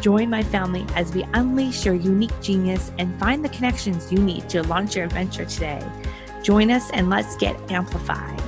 Join my family as we unleash your unique genius and find the connections you need to launch your adventure today. Join us and let's get amplified.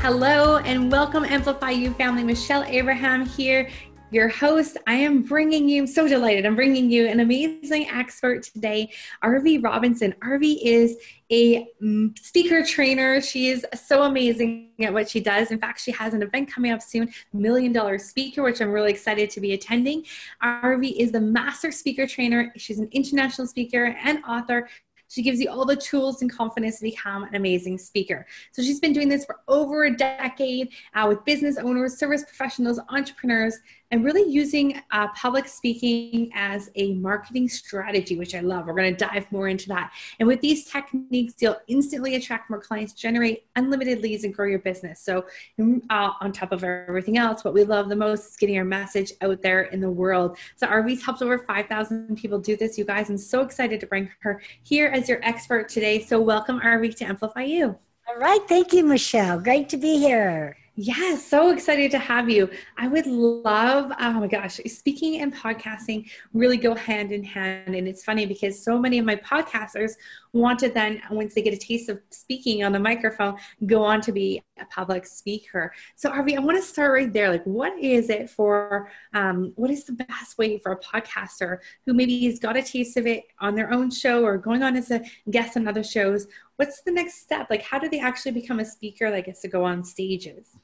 Hello and welcome, Amplify You family. Michelle Abraham here, your host. I am bringing you, so delighted, I'm bringing you an amazing expert today, Arvee Robinson. Arvee is a mm, speaker trainer. She is so amazing at what she does. In fact, she has an event coming up soon, Million Dollar Speaker, which I'm really excited to be attending. Arvee is the master speaker trainer. She's an international speaker and author. She gives you all the tools and confidence to become an amazing speaker. So she's been doing this for over a decade uh, with business owners, service professionals, entrepreneurs, and really using uh, public speaking as a marketing strategy, which I love. We're going to dive more into that. And with these techniques, you'll instantly attract more clients, generate unlimited leads, and grow your business. So, uh, on top of everything else, what we love the most is getting our message out there in the world. So, Arvee's helped over 5,000 people do this, you guys. I'm so excited to bring her here as your expert today. So, welcome, Arvee, to Amplify You. All right. Thank you, Michelle. Great to be here. Yeah, so excited to have you. I would love, oh my gosh, speaking and podcasting really go hand in hand. And it's funny because so many of my podcasters want to then, once they get a taste of speaking on the microphone, go on to be a public speaker. So, Arvee, I want to start right there. Like, what is it for, um, what is the best way for a podcaster who maybe has got a taste of it on their own show or going on as a guest on other shows? What's the next step? Like, how do they actually become a speaker that gets to go on stages?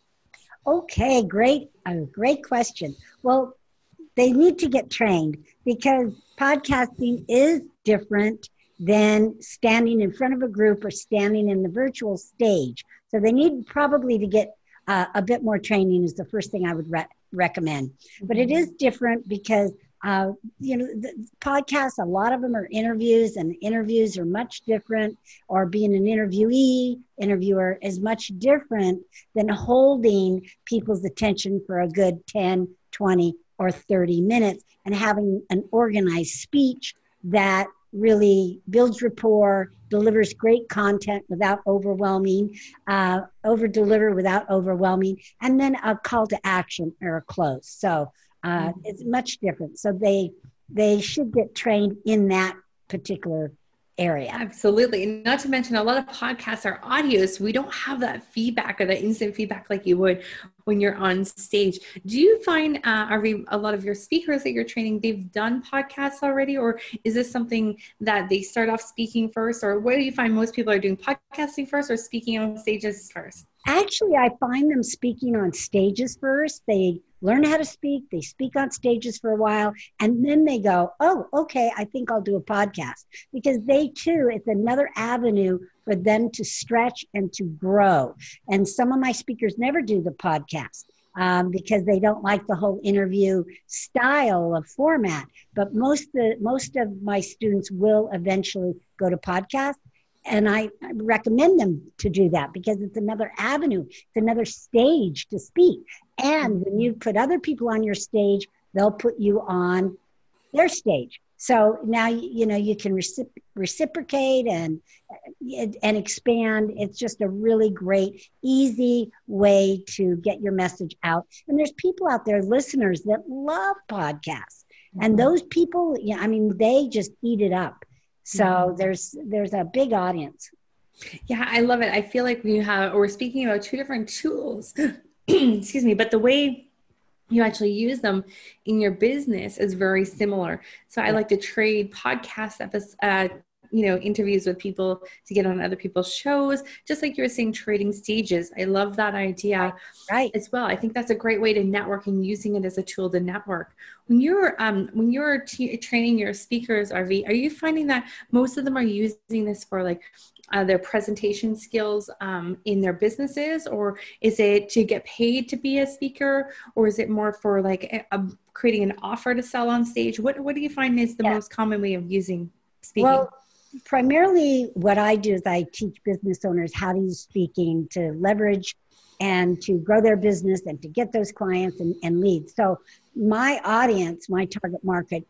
Okay, great, great question. Well, they need to get trained because podcasting is different than standing in front of a group or standing in the virtual stage. So they need probably to get uh, a bit more training is the first thing I would re- recommend. But it is different because uh, you know, podcasts, a lot of them are interviews, and interviews are much different, or being an interviewee, interviewer is much different than holding people's attention for a good 10, 20, or 30 minutes and having an organized speech that really builds rapport, delivers great content without overwhelming, uh, over deliver without overwhelming, and then a call to action or a close. So uh, mm-hmm. it's much different. So they they should get trained in that particular area. Absolutely. And not to mention, a lot of podcasts are audio, so we don't have that feedback or that instant feedback like you would when you're on stage. Do you find, uh, are we, a lot of your speakers that you're training, they've done podcasts already, or is this something that they start off speaking first? Or what do you find most people are doing podcasting first or speaking on stages first? Actually, I find them speaking on stages first. They learn how to speak, they speak on stages for a while, and then they go, Oh, okay, I think I'll do a podcast. Because they too, it's another avenue for them to stretch and to grow. And some of my speakers never do the podcast. Um, because they don't like the whole interview style of format. But most the most of my students will eventually go to podcast and I recommend them to do that because it's another avenue, it's another stage to speak. And when you put other people on your stage, they'll put you on their stage. So now you know you can recip- reciprocate and and expand. It's just a really great, easy way to get your message out. And there's people out there, listeners that love podcasts, and mm-hmm. those people, yeah, I mean, they just eat it up so mm-hmm. there's there's a big audience. Yeah, I love it. I feel like we have we're speaking about two different tools. Excuse me, but the way you actually use them in your business is very similar. So I like to trade podcast episodes, uh, you know interviews with people to get on other people's shows just like you were saying trading stages. I love that idea right as well. I think that's a great way to network and using it as a tool to network. When you're um when you're t- training your speakers Arvee are you finding that most of them are using this for like uh, their presentation skills um, in their businesses? Or is it to get paid to be a speaker? Or is it more for like a, a, creating an offer to sell on stage? What, what do you find is the yeah. most common way of using speaking? Well primarily what I do is I teach business owners how to use speaking to leverage and to grow their business and to get those clients and, and leads. So my audience, my target market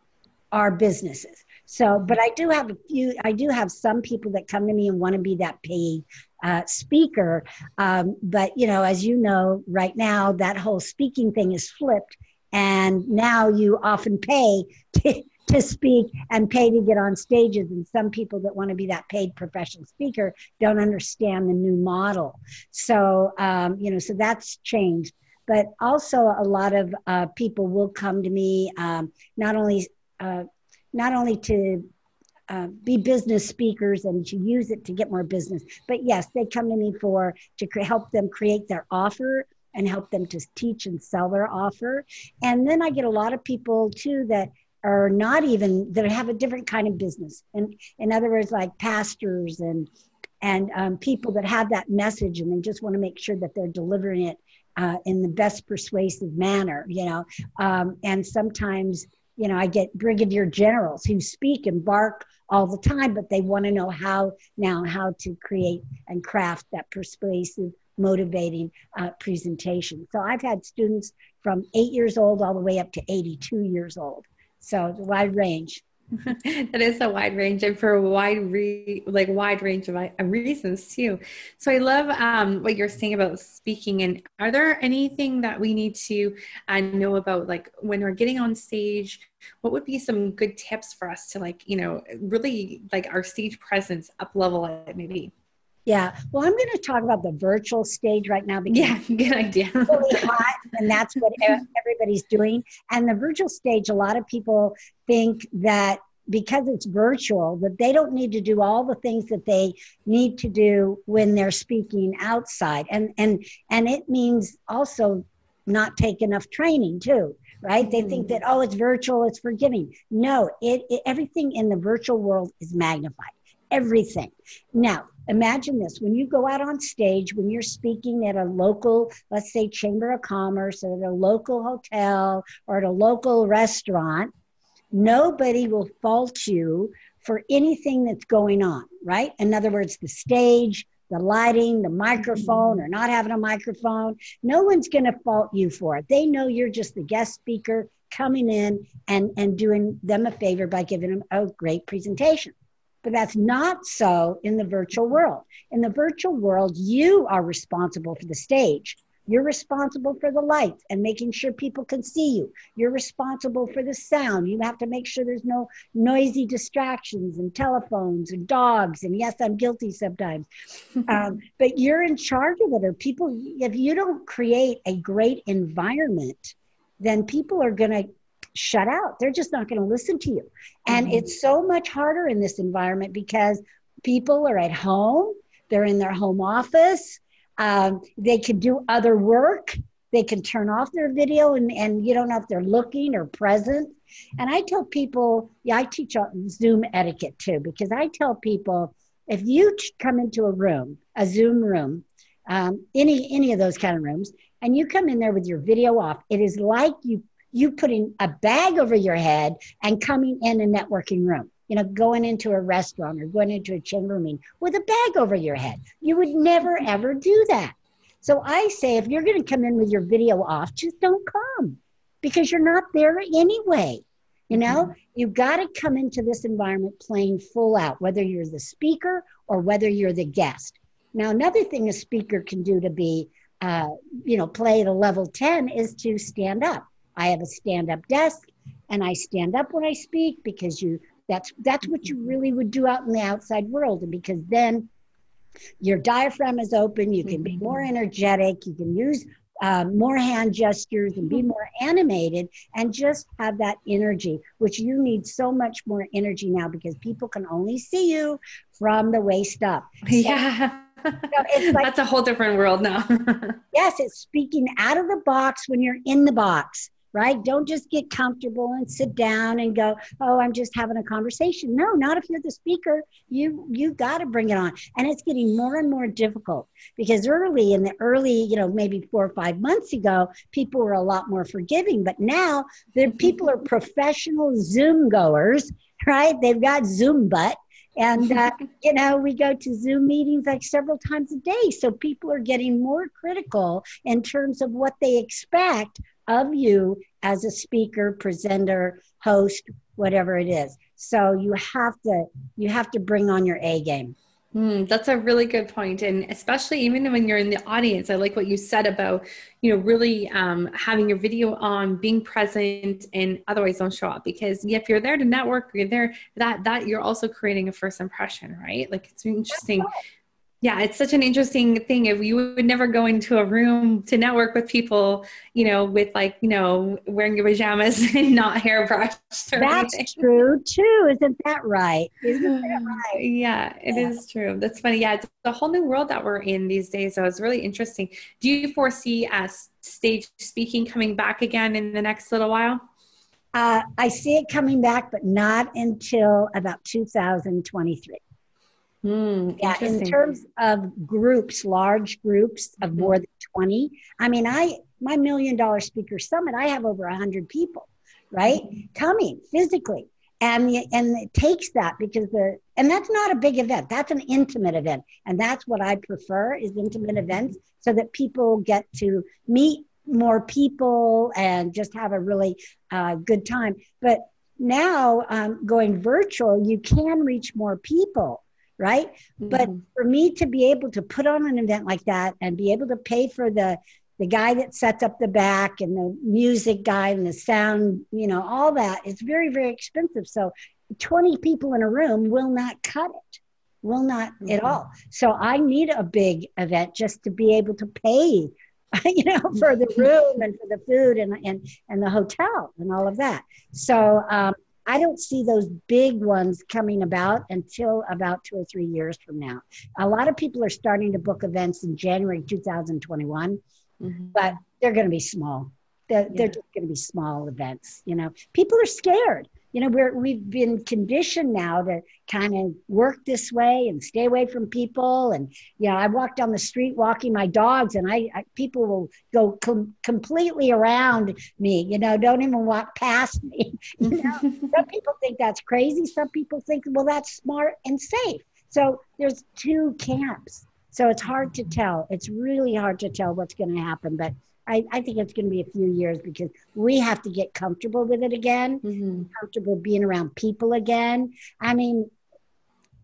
are businesses. So, but I do have a few, I do have some people that come to me and want to be that paid uh, speaker. Um, but, you know, as you know, right now, that whole speaking thing is flipped. And now you often pay to, to speak and pay to get on stages. And some people that want to be that paid professional speaker don't understand the new model. So, um, you know, so that's changed. But also, a lot of uh, people will come to me um, not only uh, not only to uh, be business speakers and to use it to get more business. But yes, they come to me for to cre- help them create their offer and help them to teach and sell their offer. And then I get a lot of people too that are not even that have a different kind of business. And in other words like pastors and and um, people that have that message and they just want to make sure that they're delivering it uh, in the best persuasive manner you know? Um, and sometimes you know i get brigadier generals who speak and bark all the time but they want to know how now how to create and craft that persuasive motivating uh, presentation. So i've had students from eight years old all the way up to 82 years old so wide range. that is a wide range and for a wide re- like wide range of uh, reasons too so i love um, what you're saying about speaking and are there anything that we need to uh, know about like when we're getting on stage what would be some good tips for us to like you know really like our stage presence up level it maybe yeah. Well, I'm going to talk about the virtual stage right now because yeah, good idea. really hot, and that's what everybody's doing. And the virtual stage, a lot of people think that because it's virtual, that they don't need to do all the things that they need to do when they're speaking outside, and and and it means also not take enough training too right? They think that, mm. oh, it's virtual, it's forgiving. No, it, it, everything in the virtual world is magnified. Everything. Now, imagine this when you go out on stage, when you're speaking at a local, let's say, Chamber of Commerce or at a local hotel or at a local restaurant, nobody will fault you for anything that's going on, right? In other words, the stage, the lighting, the microphone, or not having a microphone. No one's going to fault you for it. They know you're just the guest speaker coming in and, and doing them a favor by giving them a great presentation. But that's not so in the virtual world. In the virtual world, you are responsible for the stage. You're responsible for the lights and making sure people can see you. You're responsible for the sound. You have to make sure there's no noisy distractions and telephones and dogs. And yes, I'm guilty sometimes. um, but you're in charge of it. Or people, if you don't create a great environment, then people are going to shut out. They're just not going to listen to you. And mm-hmm. it's so much harder in this environment because people are at home, they're in their home office, um, they can do other work. They can turn off their video and, and you don't know if they're looking or present. And I tell people, yeah, I teach on Zoom etiquette too, because I tell people if you come into a room, a Zoom room, um, any any of those kind of rooms, and you come in there with your video off, it is like you you putting a bag over your head and coming in a networking room you know going into a restaurant or going into a chamber meeting with a bag over your head. You would never ever do that. So i say if you're going to come in with your video off just don't come because you're not there anyway you know? Mm-hmm. you've got to come into this environment playing full out whether you're the speaker or whether you're the guest. Now another thing a speaker can do to be uh, you know play at a level 10 is to stand up I have a stand up desk and I stand up when I speak because you that's that's what you really would do out in the outside world and because then your diaphragm is open you can be more energetic you can use um, more hand gestures and be Mm-hmm. more animated and just have that energy, which you need so much more energy now because people can only see you from the waist up. yeah. it's like- That's a whole different world now. Yes, it's speaking out of the box when you're in the box, right? Don't just get comfortable and sit down and go, "Oh, I'm just having a conversation." No, not if you're the speaker. You you got to bring it on. And it's getting more and more difficult because early in the early, you know, maybe 4 or 5 months ago, people were a lot more forgiving, but now the people are professional Zoom goers, right? They've got Zoom butt and uh, you know we go to zoom meetings like several times a day so people are getting more critical in terms of what they expect of you as a speaker presenter host whatever it is so you have to you have to bring on your a game Mm, that's a really good point, and especially even when you're in the audience, I like what you said about you know really um, having your video on, being present, and otherwise don't show up because if you're there to network, you're there that that you're also creating a first impression, right? Like it's interesting. Yeah, it's such an interesting thing. If you would never go into a room to network with people, you know, with like you know wearing your pajamas and not hairbrushed. that's anything. true too isn't that right isn't that right Yeah, it Yeah. is true. That's funny. Yeah, it's a whole new world that we're in these days. So it's really interesting. Do you foresee us stage speaking coming back again in the next little while? uh, i see it coming back but not until about 2023 Hmm, Yeah, in terms of groups, large groups of Mhm. more than 20. I mean, I my million dollar speaker summit, I have over 100 people, right? Coming physically. And the, and it takes that because the and that's not a big event. That's an intimate event. And that's what I prefer is intimate events so that people get to meet more people and just have a really uh, good time. But now um, going virtual, you can reach more people, right? But Mhm. for me to be able to put on an event like that and be able to pay for the the guy that sets up the back and the music guy and the sound, you know, all that, it's very, very expensive. So 20 people in a room will not cut it, will not at Mhm. all. So I need a big event just to be able to pay, you know, for the room and for the food and, and, and the hotel and all of that. So um, I don't see those big ones coming about until about two or three years from now. A lot of people are starting to book events in January 2021, Mhm. but they're going to be small. They're, they're just going to be small events. You know, people are scared. You know, we're, we've been conditioned now to kind of work this way and stay away from people. And, you know, I walk down the street walking my dogs and I, I people will go com- completely around me, you know, don't even walk past me. You know, some people think that's crazy. Some people think, well, that's smart and safe. So there's two camps. So it's hard to tell. It's really hard to tell what's going to happen. But I, I think it's going to be a few years because we have to get comfortable with it again, Mhm. comfortable being around people again. I mean,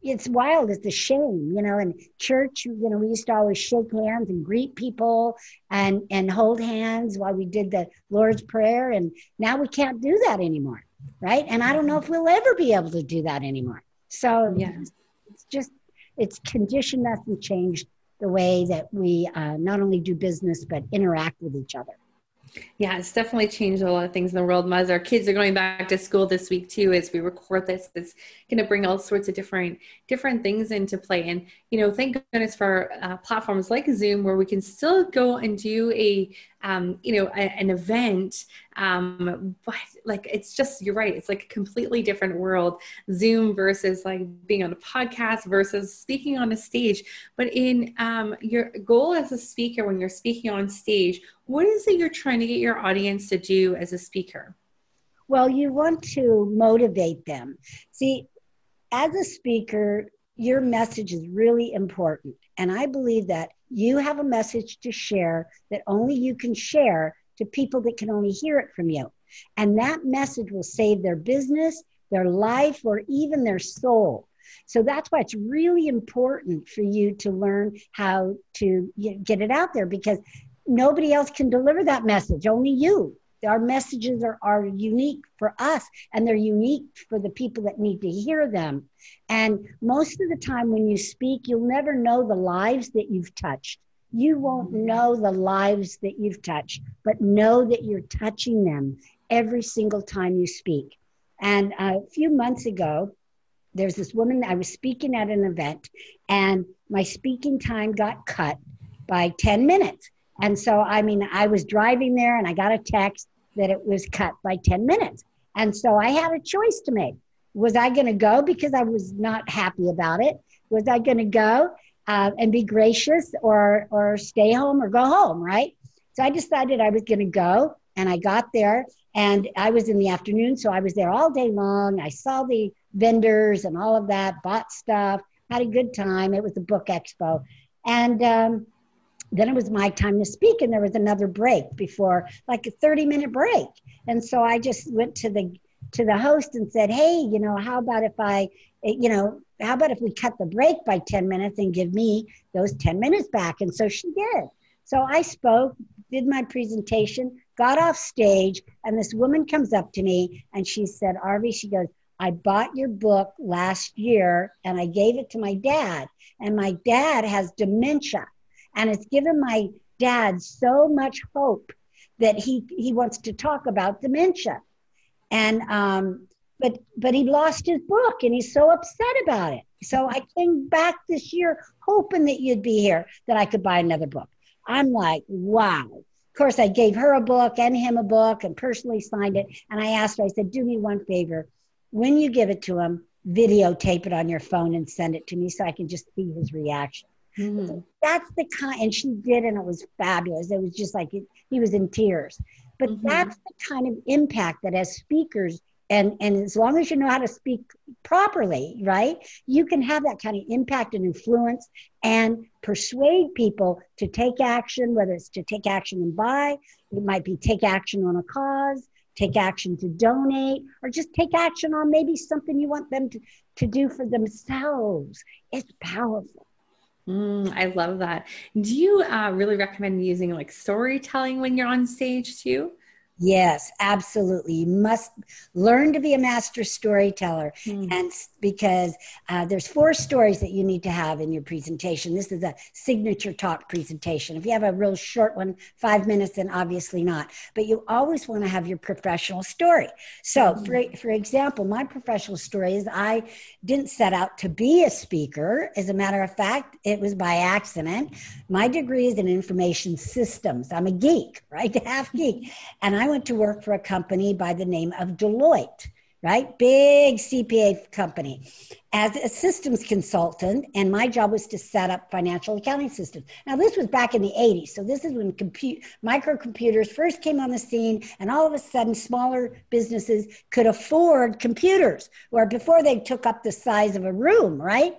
it's wild. It's a shame, you know. In church, you know, we used to always shake hands and greet people and and hold hands while we did the Lord's Prayer, and now we can't do that anymore, right? And I don't know if we'll ever be able to do that anymore. So Yeah. it's just it's conditioned us and changed the way that we uh, not only do business but interact with each other. Yeah, it's definitely changed a lot of things in the world. As our kids are going back to school this week too, as we record this, it's going to bring all sorts of different different things into play. And you know, thank goodness for uh, platforms like Zoom, where we can still go and do a um, you know a, an event. Um, but like, it's just you're right. It's like a completely different world. Zoom versus like being on a podcast versus speaking on a stage. But in um, your goal as a speaker, when you're speaking on stage, what is it you're trying to get your audience to do as a speaker? Well, you want to motivate them. See, as a speaker, your message is really important. And I believe that you have a message to share that only you can share to people that can only hear it from you. And that message will save their business, their life, or even their soul. So that's why it's really important for you to learn how to get it out there because nobody else can deliver that message, only you. Our messages are, are unique for us and they're unique for the people that need to hear them. And most of the time when you speak, you'll never know the lives that you've touched. You won't know the lives that you've touched, but know that you're touching them every single time you speak. And a few months ago, there's this woman, I was speaking at an event, and my speaking time got cut by 10 minutes. And so, I mean, I was driving there and I got a text that it was cut by 10 minutes. And so I had a choice to make. Was I going to go because I was not happy about it? Was I going to go uh, and be gracious or, or stay home or go home, right? So I decided I was going to go and I got there and I was in the afternoon. So I was there all day long. I saw the vendors and all of that, bought stuff, had a good time. It was a book expo. And um, then it was my time to speak and there was another break before like a 30 minute break and so i just went to the to the host and said hey you know how about if i you know how about if we cut the break by 10 minutes and give me those 10 minutes back and so she did so i spoke did my presentation got off stage and this woman comes up to me and she said arvee she goes I bought your book last year and I gave it to my dad. And my dad has dementia. And it's given my dad so much hope that he, he wants to talk about dementia. And, um, but, but he lost his book and he's so upset about it. So I came back this year hoping that you'd be here, that I could buy another book. I'm like, wow. Of course, I gave her a book and him a book and personally signed it. And I asked her, I said, do me one favor. When you give it to him, videotape it on your phone and send it to me so I can just see his reaction. Mm-hmm. that's the kind, and she did, and it was fabulous. It was just like it, he was in tears. But mm-hmm. that's the kind of impact that as speakers, and and as long as you know how to speak properly, right, you can have that kind of impact and influence and persuade people to take action, whether it's to take action and buy, it might be take action on a cause, take action to donate, or just take action on maybe something you want them to, to do for themselves. It's powerful. Mm, I love that. Do you uh, really recommend using like storytelling when you're on stage too? Yes, absolutely. You must learn to be a master storyteller, mm. and because uh, there's four stories that you need to have in your presentation. This is a signature talk presentation. If you have a real short one, five minutes, then obviously not. But you always want to have your professional story. So, mm. for for example, my professional story is I didn't set out to be a speaker. As a matter of fact, it was by accident. My degree is in information systems. I'm a geek, right? Half geek, and I went to work for a company by the name of Deloitte, right? Big CPA company as a systems consultant. And my job was to set up financial accounting systems. Now, this was back in the 80s. So this is when compute, microcomputers first came on the scene. And all of a sudden, smaller businesses could afford computers, where before they took up the size of a room, right?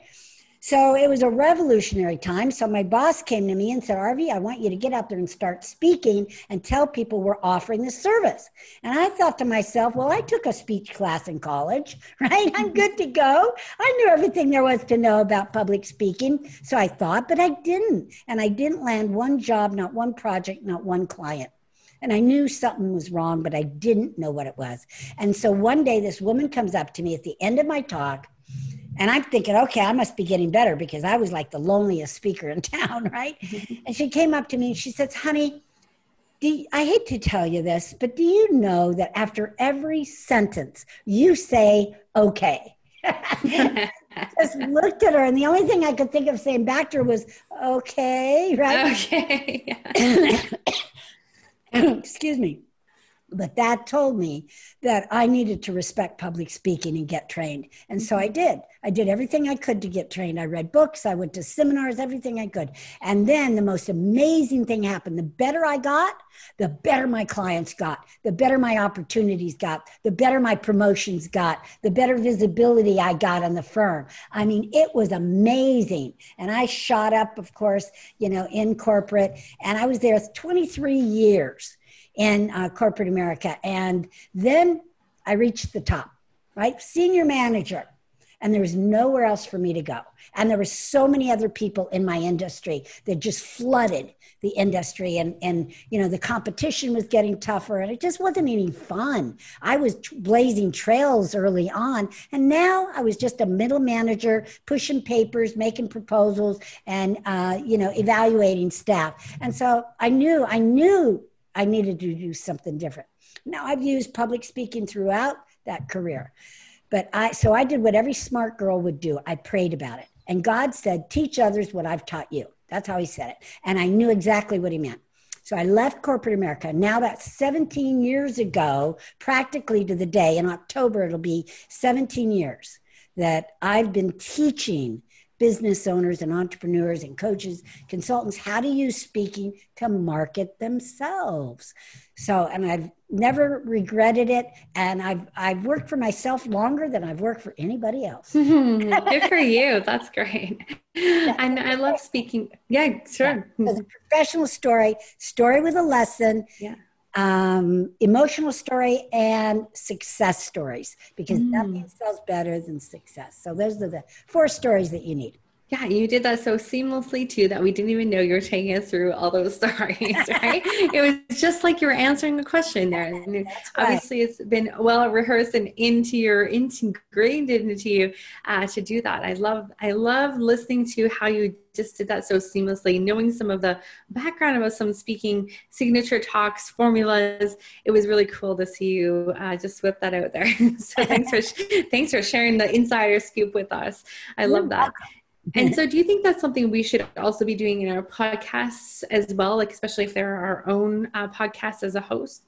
So it was a revolutionary time. So my boss came to me and said, Arvee, I want you to get out there and start speaking and tell people we're offering this service. And I thought to myself, well, I took a speech class in college, right? I'm mm-hmm. good to go. I knew everything there was to know about public speaking. So I thought, but I didn't. And I didn't land one job, not one project, not one client. And I knew something was wrong, but I didn't know what it was. And so one day, this woman comes up to me at the end of my talk and I'm thinking, okay, I must be getting better because I was like the loneliest speaker in town, right? Mm-hmm. and she came up to me and she says, honey, you, I hate to tell you this, but do you know that after every sentence you say, okay? just looked at her, and the only thing I could think of saying back to her was, okay, right? Okay. Excuse me. But that told me that I needed to respect public speaking and get trained. And so I mm-hmm. did. I did everything I could to get trained. I read books, I went to seminars, everything I could. And then the most amazing thing happened. The better I got, the better my clients got, the better my opportunities got, the better my promotions got, the better visibility I got on the firm. I mean, it was amazing. And I shot up, of course, you know, in corporate, and I was there 23 years in uh, corporate America. And then I reached the top, right? Senior manager. and there was nowhere else for me to go. And there were so many other people in my industry that just flooded the industry and and you know the competition was getting tougher and it just wasn't any fun i was blazing trails early on and now i was just a middle manager pushing papers making proposals and uh, you know evaluating staff and so i knew i knew i needed to do something different now i've used public speaking throughout that career but i so i did what every smart girl would do i prayed about it and god said teach others what i've taught you that's how he said it. And I knew exactly what he meant. So I left corporate America. Now that's 17 years ago, practically to the day. In October, it'll be 17 years that I've been teaching business owners and entrepreneurs and coaches, consultants how to use speaking to market themselves. So, and I've never regretted it. And I've, I've worked for myself longer than I've worked for anybody else. Good for you. That's great. And I love speaking. Yeah, sure. Yeah. So the professional story, story with a lesson. Yeah um, emotional story and success stories because mm. nothing sells better than success. So those are the four stories that you need. Yeah, you did that so seamlessly too that we didn't even know you were taking us through all those stories, right? it was just like you were answering the question there. And obviously, it's been well rehearsed and into your integrated into you uh, to do that. I love, I love listening to how you just did that so seamlessly, knowing some of the background about some speaking signature talks, formulas. It was really cool to see you uh, just whip that out there. so thanks for thanks for sharing the insider scoop with us. I love that. And so, do you think that's something we should also be doing in our podcasts as well, like especially if they're our own uh, podcasts as a host?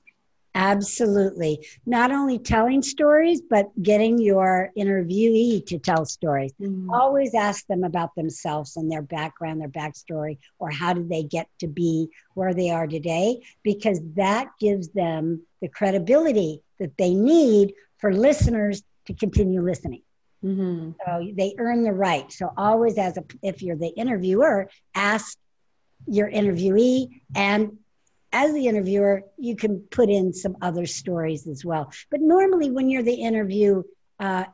Absolutely. Not only telling stories, but getting your interviewee to tell stories. Mm-hmm. Always ask them about themselves and their background, their backstory, or how did they get to be where they are today, because that gives them the credibility that they need for listeners to continue listening. Mm-hmm. So they earn the right. So always, as a if you're the interviewer, ask your interviewee, and as the interviewer, you can put in some other stories as well. But normally, when you're the interviewer, uh,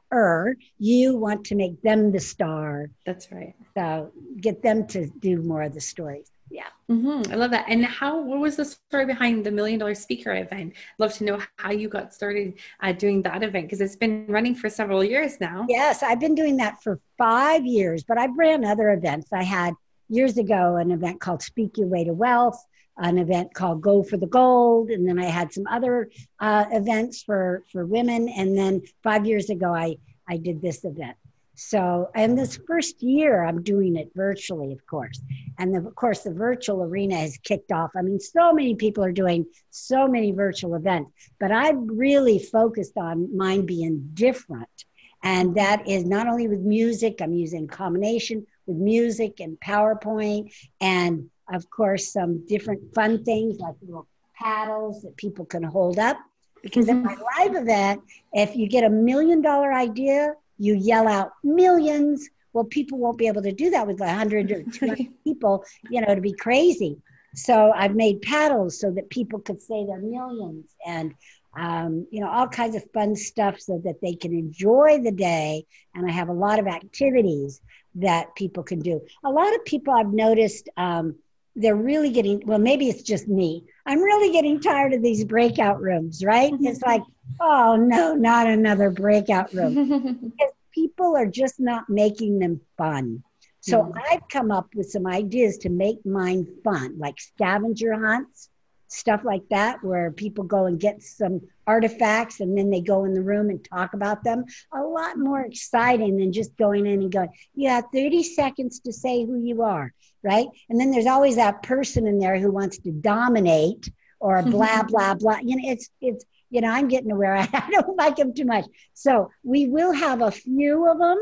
you want to make them the star. That's right. So get them to do more of the stories yeah mm-hmm. i love that and how what was the story behind the million dollar speaker event love to know how you got started uh, doing that event because it's been running for several years now yes i've been doing that for five years but i've ran other events i had years ago an event called speak your way to wealth an event called go for the gold and then i had some other uh, events for for women and then five years ago i i did this event so, and this first year, I'm doing it virtually, of course. And the, of course, the virtual arena has kicked off. I mean, so many people are doing so many virtual events, but I've really focused on mine being different. And that is not only with music, I'm using combination with music and PowerPoint, and of course, some different fun things like little paddles that people can hold up. Because mm-hmm. in my live event, if you get a million dollar idea, you yell out millions. Well, people won't be able to do that with 100 or 200 people, you know, to be crazy. So I've made paddles so that people could say they're millions and, um, you know, all kinds of fun stuff so that they can enjoy the day. And I have a lot of activities that people can do. A lot of people I've noticed, um, they're really getting well maybe it's just me. I'm really getting tired of these breakout rooms right? Mm-hmm. it's like oh no not another breakout room. Because people are just not making them fun. So mm-hmm. i've come up with some ideas to make mine fun like scavenger hunts stuff like that where people go and get some artifacts and then they go in the room and talk about them a lot more exciting than just going in and going you have 30 seconds to say who you are right and then there's always that person in there who wants to dominate or blah blah blah you know it's it's you know i'm getting to where i, don't like them too much so we will have a few of them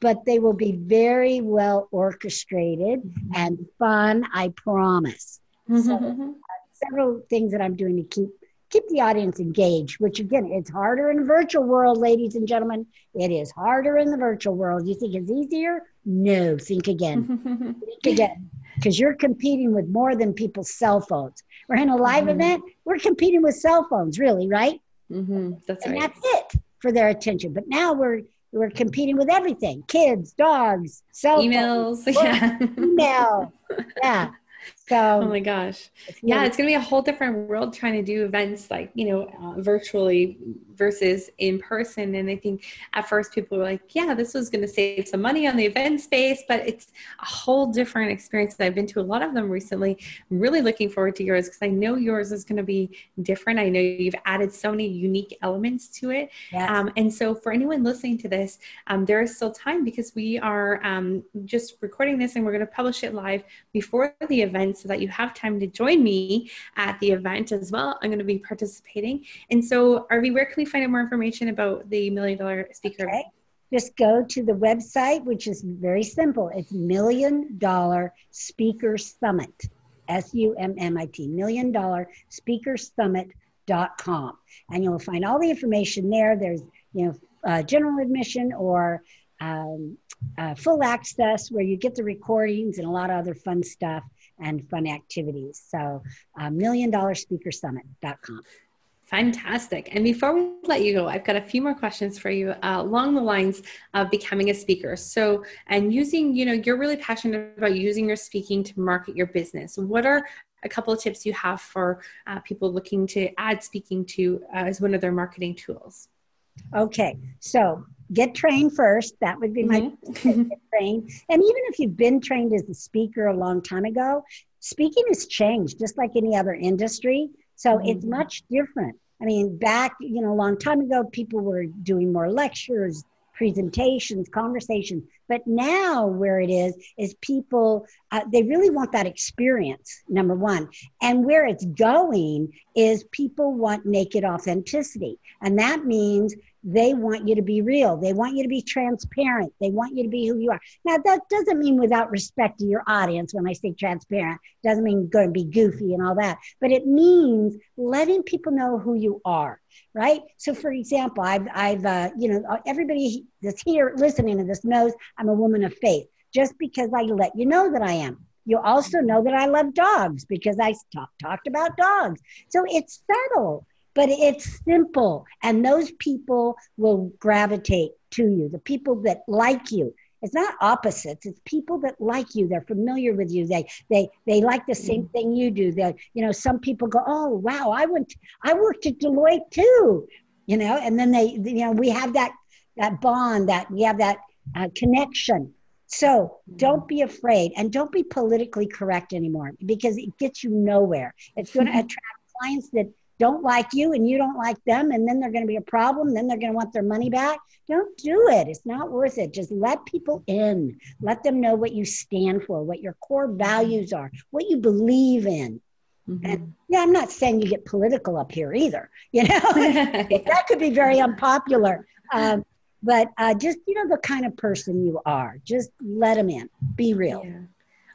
but they will be very well orchestrated mm-hmm. and fun i promise mm-hmm. so several things that I'm doing to keep keep the audience engaged. Which again, it's harder in the virtual world, ladies and gentlemen. It is harder in the virtual world. You think it's easier? No. Think again. think again, because you're competing with more than people's cell phones. We're in a live mm-hmm. event. We're competing with cell phones, really, right? Mm-hmm. That's and right. that's it for their attention. But now we're we're competing with everything kids dogs cell emails phones, yeah email yeah so oh my gosh yeah it's going to be a whole different world trying to do events like you know uh, virtually versus in person. And I think at first people were like, yeah, this was going to save some money on the event space, but it's a whole different experience. I've been to a lot of them recently. I'm really looking forward to yours because I know yours is going to be different. I know you've added so many unique elements to it. Yes. Um, and so for anyone listening to this, um, there is still time because we are um, just recording this and we're going to publish it live before the event so that you have time to join me at the event as well. I'm going to be participating. And so, Arvee, where can we find out more information about the Million Dollar Speaker? Okay. Just go to the website, which is very simple. It's Million Dollar Speaker Summit, S U M M I T, Million Dollar Speaker Summit.com. And you'll find all the information there. There's, you know, uh, general admission or um, uh, full access where you get the recordings and a lot of other fun stuff and fun activities. So, uh, million dollar Fantastic. And before we let you go, I've got a few more questions for you uh, along the lines of becoming a speaker. So, and using, you know, you're really passionate about using your speaking to market your business. What are a couple of tips you have for uh, people looking to add speaking to uh, as one of their marketing tools? Okay. So, get trained first. That would be my mm-hmm. get trained. And even if you've been trained as a speaker a long time ago, speaking has changed just like any other industry so mm-hmm. it's much different. I mean, back, you know, a long time ago, people were doing more lectures, presentations, conversations. But now, where it is, is people, uh, they really want that experience, number one. And where it's going is people want naked authenticity. And that means they want you to be real. They want you to be transparent. They want you to be who you are. Now, that doesn't mean without respect to your audience. When I say transparent, doesn't mean going to be goofy and all that, but it means letting people know who you are, right? So, for example, I've, I've, uh, you know, everybody that's here listening to this knows I'm a woman of faith. Just because I let you know that I am, you also know that I love dogs because I talk, talked about dogs. So it's subtle but it's simple and those people will gravitate to you the people that like you it's not opposites it's people that like you they're familiar with you they they they like the same mm-hmm. thing you do they you know some people go oh wow i went i worked at deloitte too you know and then they you know we have that that bond that we have that uh, connection so mm-hmm. don't be afraid and don't be politically correct anymore because it gets you nowhere it's going to attract clients that don't like you and you don't like them and then they're going to be a problem then they're going to want their money back. Don't do it. It's not worth it. Just let people in. Let them know what you stand for what your core values are what you believe in. Mm-hmm. and yeah i'm not saying you get political up here either you know? That could be very unpopular. Um, but uh, just you know the kind of person you are. Just let them in. Be real. Yeah.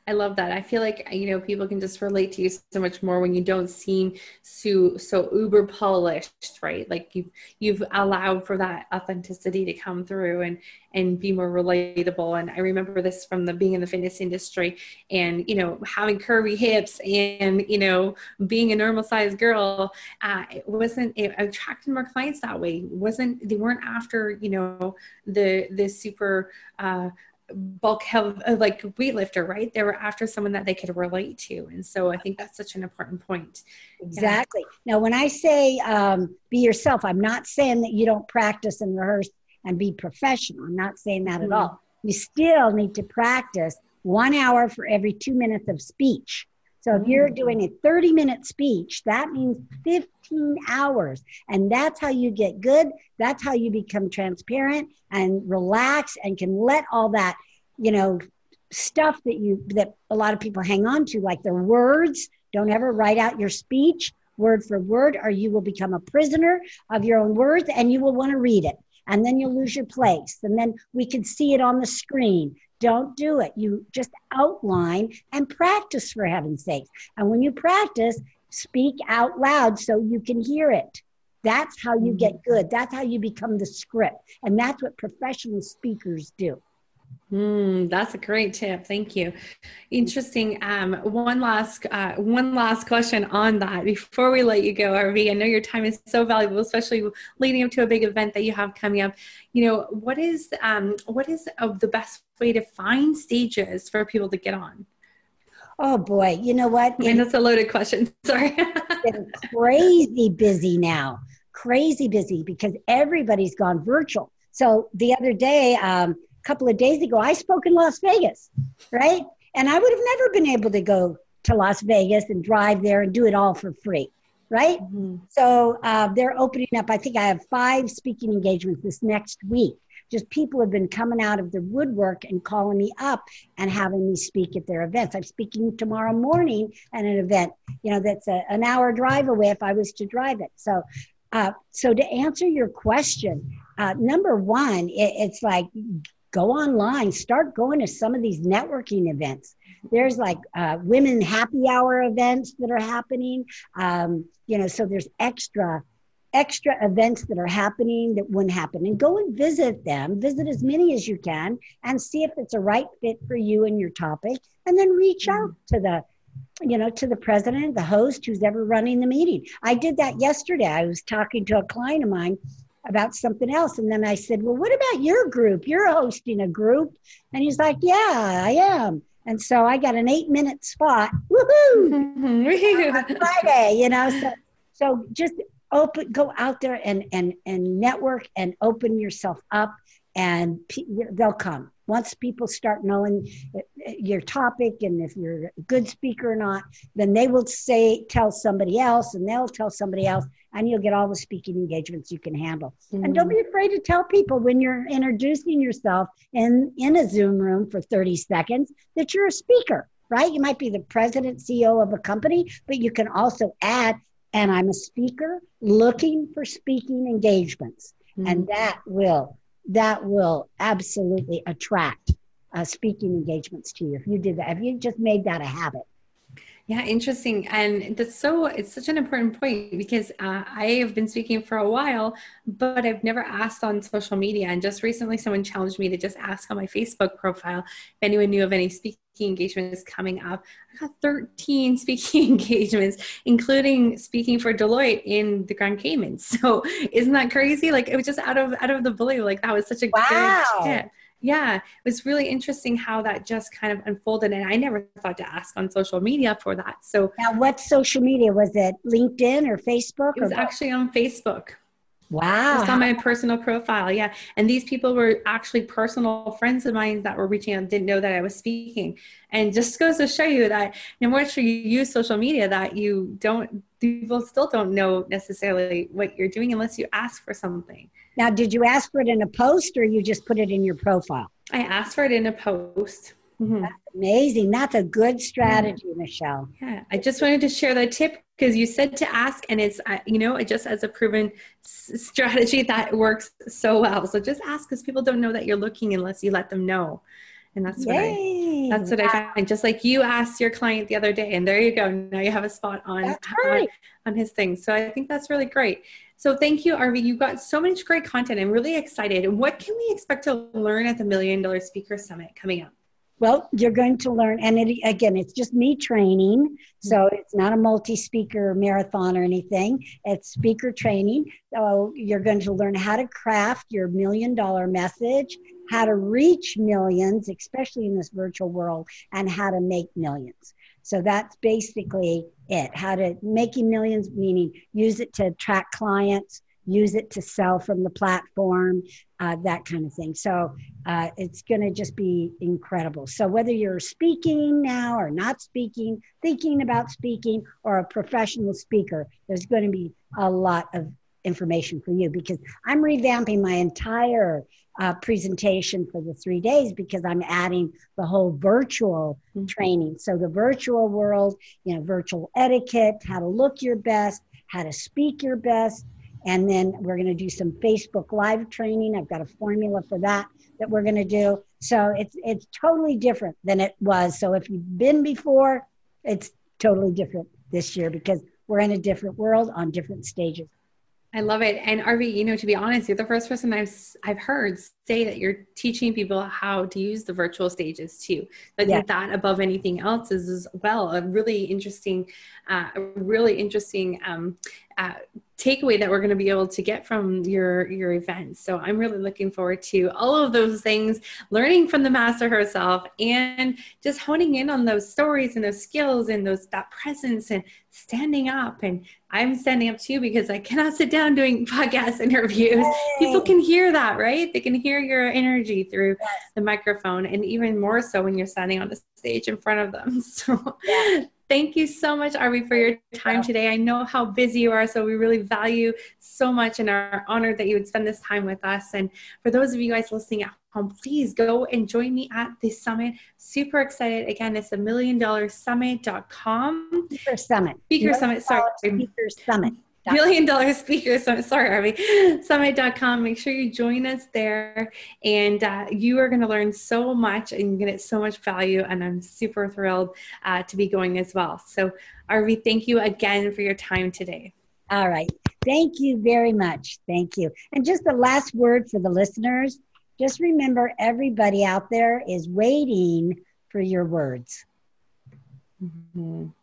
I love that. I feel like you know people can just relate to you so much more when you don't seem so so uber polished, right? Like you've you've allowed for that authenticity to come through and and be more relatable. And I remember this from the being in the fitness industry and you know having curvy hips and you know being a normal sized girl. Uh, it wasn't it attracted more clients that way. It wasn't they weren't after you know the the super. Uh, bulk health uh, like weightlifter right? They were after someone that they could relate to. And so i think that's such an important point. Exactly. Yeah. now when i say um, be yourself i'm not saying that you don't practice and rehearse and be professional. I'm not saying that mm-hmm. at all. You still need to practice one hour for every two minutes of speech so if you're doing a 30 minute speech, that means 15 hours. And that's how you get good. That's how you become transparent and relax and can let all that, you know, stuff that you that a lot of people hang on to, like their words. Don't ever write out your speech word for word, or you will become a prisoner of your own words and you will want to read it. And then you'll lose your place. And then we can see it on the screen. Don't do it. You just outline and practice for heaven's sake. And when you practice, speak out loud so you can hear it. That's how you get mm-hmm. good. That's how you become the script. And that's what professional speakers do. Mm, that's a great tip. Thank you. Interesting. Um, one last uh, one last question on that before we let you go, Arvee. I know your time is so valuable, especially leading up to a big event that you have coming up. You know, what is um, what is uh, the best way to find stages for people to get on? Oh boy, you know what? And that's a loaded question. Sorry. it's crazy busy now. Crazy busy because everybody's gone virtual. So the other day. Um, couple of days ago, I spoke in Las Vegas, right? And I would have never been able to go to Las Vegas and drive there and do it all for free, right? Mm-hmm. So uh, they're opening up. I think I have five speaking engagements this next week. Just people have been coming out of the woodwork and calling me up and having me speak at their events. I'm speaking tomorrow morning at an event, you know, that's a, an hour drive away if I was to drive it. So, uh, so to answer your question, uh, number one, it, it's like go online, start going to some of these networking events. There's like uh, women happy hour events that are happening. Um, you know, so there's extra extra events that are happening that wouldn't happen and go and visit them visit as many as you can and see if it's a right fit for you and your topic and then reach mm-hmm. out to the you know to the president the host who's ever running the meeting i did that yesterday i was talking to a client of mine about something else. And then I said, Well, what about your group? You're hosting a group. And he's like, Yeah, I am. And so I got an eight minute spot. Woohoo! Friday, you know. So, so just open, go out there and and and network and open yourself up, and they'll come once people start knowing your topic and if you're a good speaker or not, then they will say, tell somebody else and they'll tell somebody else and you'll get all the speaking engagements you can handle. Mm-hmm. And don't be afraid to tell people when you're introducing yourself in, in a Zoom room for 30 seconds that you're a speaker, right? You might be the president, CEO of a company, but you can also add, and I'm a speaker looking for speaking engagements. Mm-hmm. And that will that will absolutely attract uh, speaking engagements to you if you did that. If you just made that a habit. Yeah, interesting. And that's so, it's such an important point because uh, I have been speaking for a while, but I've never asked on social media. And just recently, someone challenged me to just ask on my Facebook profile if anyone knew of any speaking engagements coming up. I got 13 speaking engagements, including speaking for Deloitte in the Grand Caymans. So isn't that crazy? Like it was just out of out of the blue. Like that was such a wow. good tip yeah it was really interesting how that just kind of unfolded and i never thought to ask on social media for that so now what social media? Was it linkedin or facebook it was actually on facebook wow it's on my personal profile yeah and these people were actually personal friends of mine that were reaching out didn't know that i was speaking and just goes to show you that no matter you use social media that you don't people still don't know necessarily what you're doing unless you ask for something now, did you ask for it in a post or you just put it in your profile? I asked for it in a post. Mm-hmm. That's amazing. That's a good strategy, yeah. Michelle. Yeah, I just wanted to share that tip because you said to ask, and it's you know it just as a proven strategy that works so well. So just ask because people don't know that you're looking unless you let them know, and that's what I that's what I find. Just like you asked your client the other day, and there you go. Now you have a spot on right. on, on his thing. So I think that's really great. So thank you, Arvee. You've got so much great content. I'm really excited. What can we expect to learn at the Million Dollar Speaker Summit coming up? Well, you're going to learn, and it, again, it's just me training. So mm-hmm. it's not a multi speaker marathon or anything. It's speaker training. So you're going to learn how to craft your million dollar message, how to reach millions, especially in this virtual world, and how to make millions. So that's basically it. How to making millions, meaning use it to attract clients, use it to sell from the platform, uh, that kind of thing. So uh, it's going to just be incredible. So whether you're speaking now or not speaking, thinking about speaking, or a professional speaker, there's going to be a lot of information for you because I'm revamping my entire uh, presentation for the three days because I'm adding the whole virtual mm-hmm. training. So the virtual world, you know, virtual etiquette, how to look your best, how to speak your best. And then we're going to do some Facebook live training. I've got a formula for that that we're going to do. So it's it's totally different than it was. So if you've been before, it's totally different this year because we're in a different world on different stages. I love it. And Arvee, you know, to be honest, you're the first person I've I've heard say that you're teaching people how to use the virtual stages too. I Yeah. think that above anything else is as well a really interesting, uh, a really interesting um, uh, takeaway that we're going to be able to get from your your events. So I'm really looking forward to all of those things, learning from the master herself, and just honing in on those stories and those skills and those that presence and standing up. And I'm standing up too because I cannot sit down doing podcast interviews. People can hear that, right? They can hear your energy through the microphone, and even more so when you're standing on the stage in front of them. So. Yeah. Thank you so much, Arvee, for your time today. I know how busy you are, so we really value so much and are honored that you would spend this time with us. And for those of you guys listening at home, please go and join me at the summit. Super excited. Again, it's a million dollar summit.com. Speaker Summit. Speaker Summit, sorry. Speaker Summit. Million dollar Speakers. I'm Sorry, Arvee. Summit.com. Make sure you join us there. And uh, you are going to learn so much and you're going to get so much value. And I'm super thrilled uh, to be going as well. So, Arvee, thank you again for your time today. All right. Thank you very much. Thank you. And just the last word for the listeners just remember everybody out there is waiting for your words. Mhm.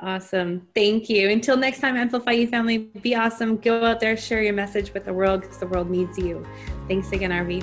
Awesome. Thank you. Until next time, Amplify You family, be awesome. Go out there, share your message with the world because the world needs you. Thanks again, Arvee.